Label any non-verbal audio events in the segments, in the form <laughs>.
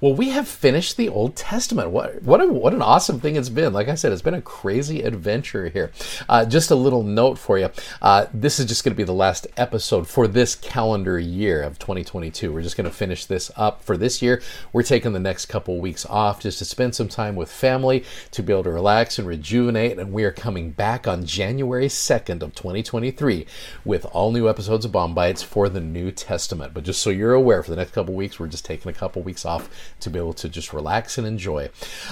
Well, we have finished the Old Testament. What what a, what an awesome thing it's been. Like I said, it's been a crazy adventure here. Uh, just a little note for you. Uh, this is just going to be the last episode for this calendar year of 2022. We're just going to finish this up for this year. We're taking the next couple weeks off just to spend some time with family, to be able to relax and rejuvenate. And we are coming back on January 2nd of 2023 with all new episodes of BOM-BITES for the New Testament. But just so you're aware, for the next couple weeks, we're just taking a couple weeks off to be able to just relax and enjoy.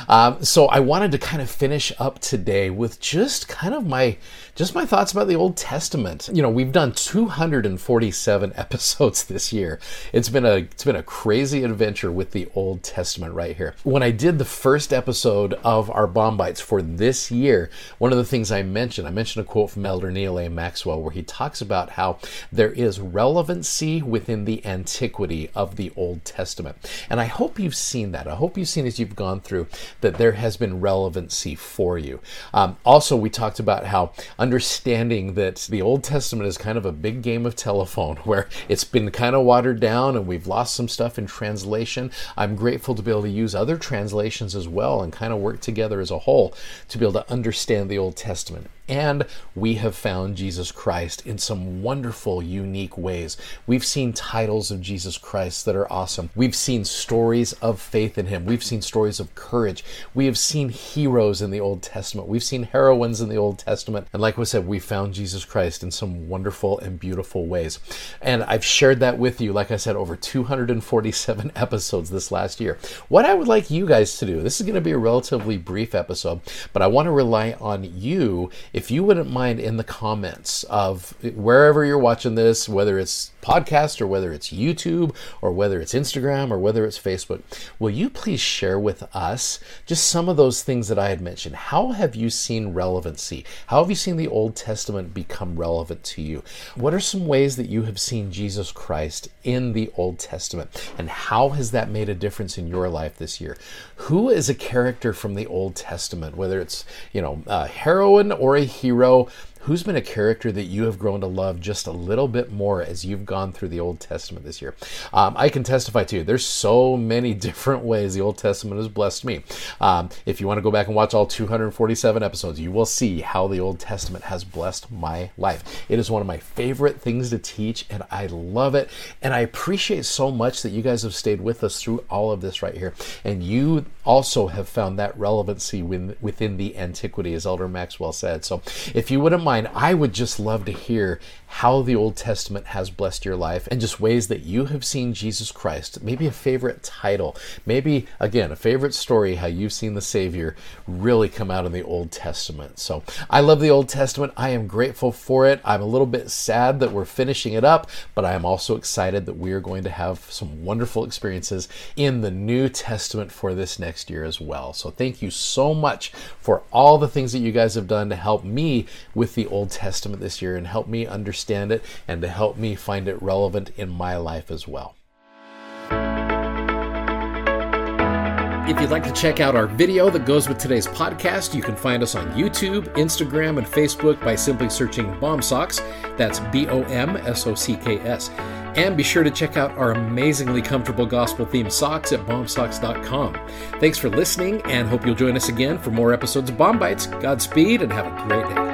Um, so I wanted to kind of finish up today with just kind of my just my thoughts about the Old Testament. You know, we've done 247 <laughs> episodes this year. It's been a it's been a crazy adventure with the Old Testament right here. When I did the first episode of our BOM-BITES for this year, one of the things I mentioned, I mentioned a quote from Elder Neal A. Maxwell where he talks about how there is relevancy within the antiquity of the Old Testament. And I hope you've seen that. I hope you've seen as you've gone through that there has been relevancy for you. Um, also, we talked about how understanding that the Old Testament is kind of a big game of telephone <laughs> where it's been kind of watered down and we've lost some stuff in translation. I'm grateful to be able to use other translations as well and kind of work together as a whole to be able to understand the Old Testament and we have found Jesus Christ in some wonderful, unique ways. We've seen titles of Jesus Christ that are awesome. We've seen stories of faith in Him. We've seen stories of courage. We have seen heroes in the Old Testament. We've seen heroines in the Old Testament. And like we said, we found Jesus Christ in some wonderful and beautiful ways. And I've shared that with you, like I said, over 247 <laughs> episodes this last year. What I would like you guys to do, this is going to be a relatively brief episode, but I want to rely on you if you wouldn't mind in the comments of wherever you're watching this, whether it's podcast or whether it's YouTube or whether it's Instagram or whether it's Facebook, will you please share with us just some of those things that I had mentioned? How have you seen relevancy? How have you seen the Old Testament become relevant to you? What are some ways that you have seen Jesus Christ in the Old Testament? And how has that made a difference in your life this year? Who is a character from the Old Testament, whether it's, you know, a heroine or a hero? Who's been a character that you have grown to love just a little bit more as you've gone through the Old Testament this year? Um, I can testify to you. There's so many <laughs> different ways the Old Testament has blessed me. Um, if you want to go back and watch all 247 episodes, you will see how the Old Testament has blessed my life. It is one of my favorite things to teach, and I love it. And I appreciate so much that you guys have stayed with us through all of this right here. And you also have found that relevancy within the antiquity, as Elder Maxwell said. So if you wouldn't mind, mind, I would just love to hear how the Old Testament has blessed your life and just ways that you have seen Jesus Christ. Maybe a favorite title, maybe again, a favorite story, how you've seen the Savior really come out in the Old Testament. So I love the Old Testament. I am grateful for it. I'm a little bit sad that we're finishing it up, but I am also excited that we are going to have some wonderful experiences in the New Testament for this next year as well. So thank you so much for all the things that you guys have done to help me with the the Old Testament this year and help me understand it and to help me find it relevant in my life as well. If you'd like to check out our video that goes with today's podcast, you can find us on YouTube, Instagram, and Facebook by simply searching BOMSOCKS. That's B O M S O C K S. And be sure to check out our amazingly comfortable gospel themed socks at bomsocks.com. Thanks for listening and hope you'll join us again for more episodes of BOM-BITES. Godspeed and have a great day.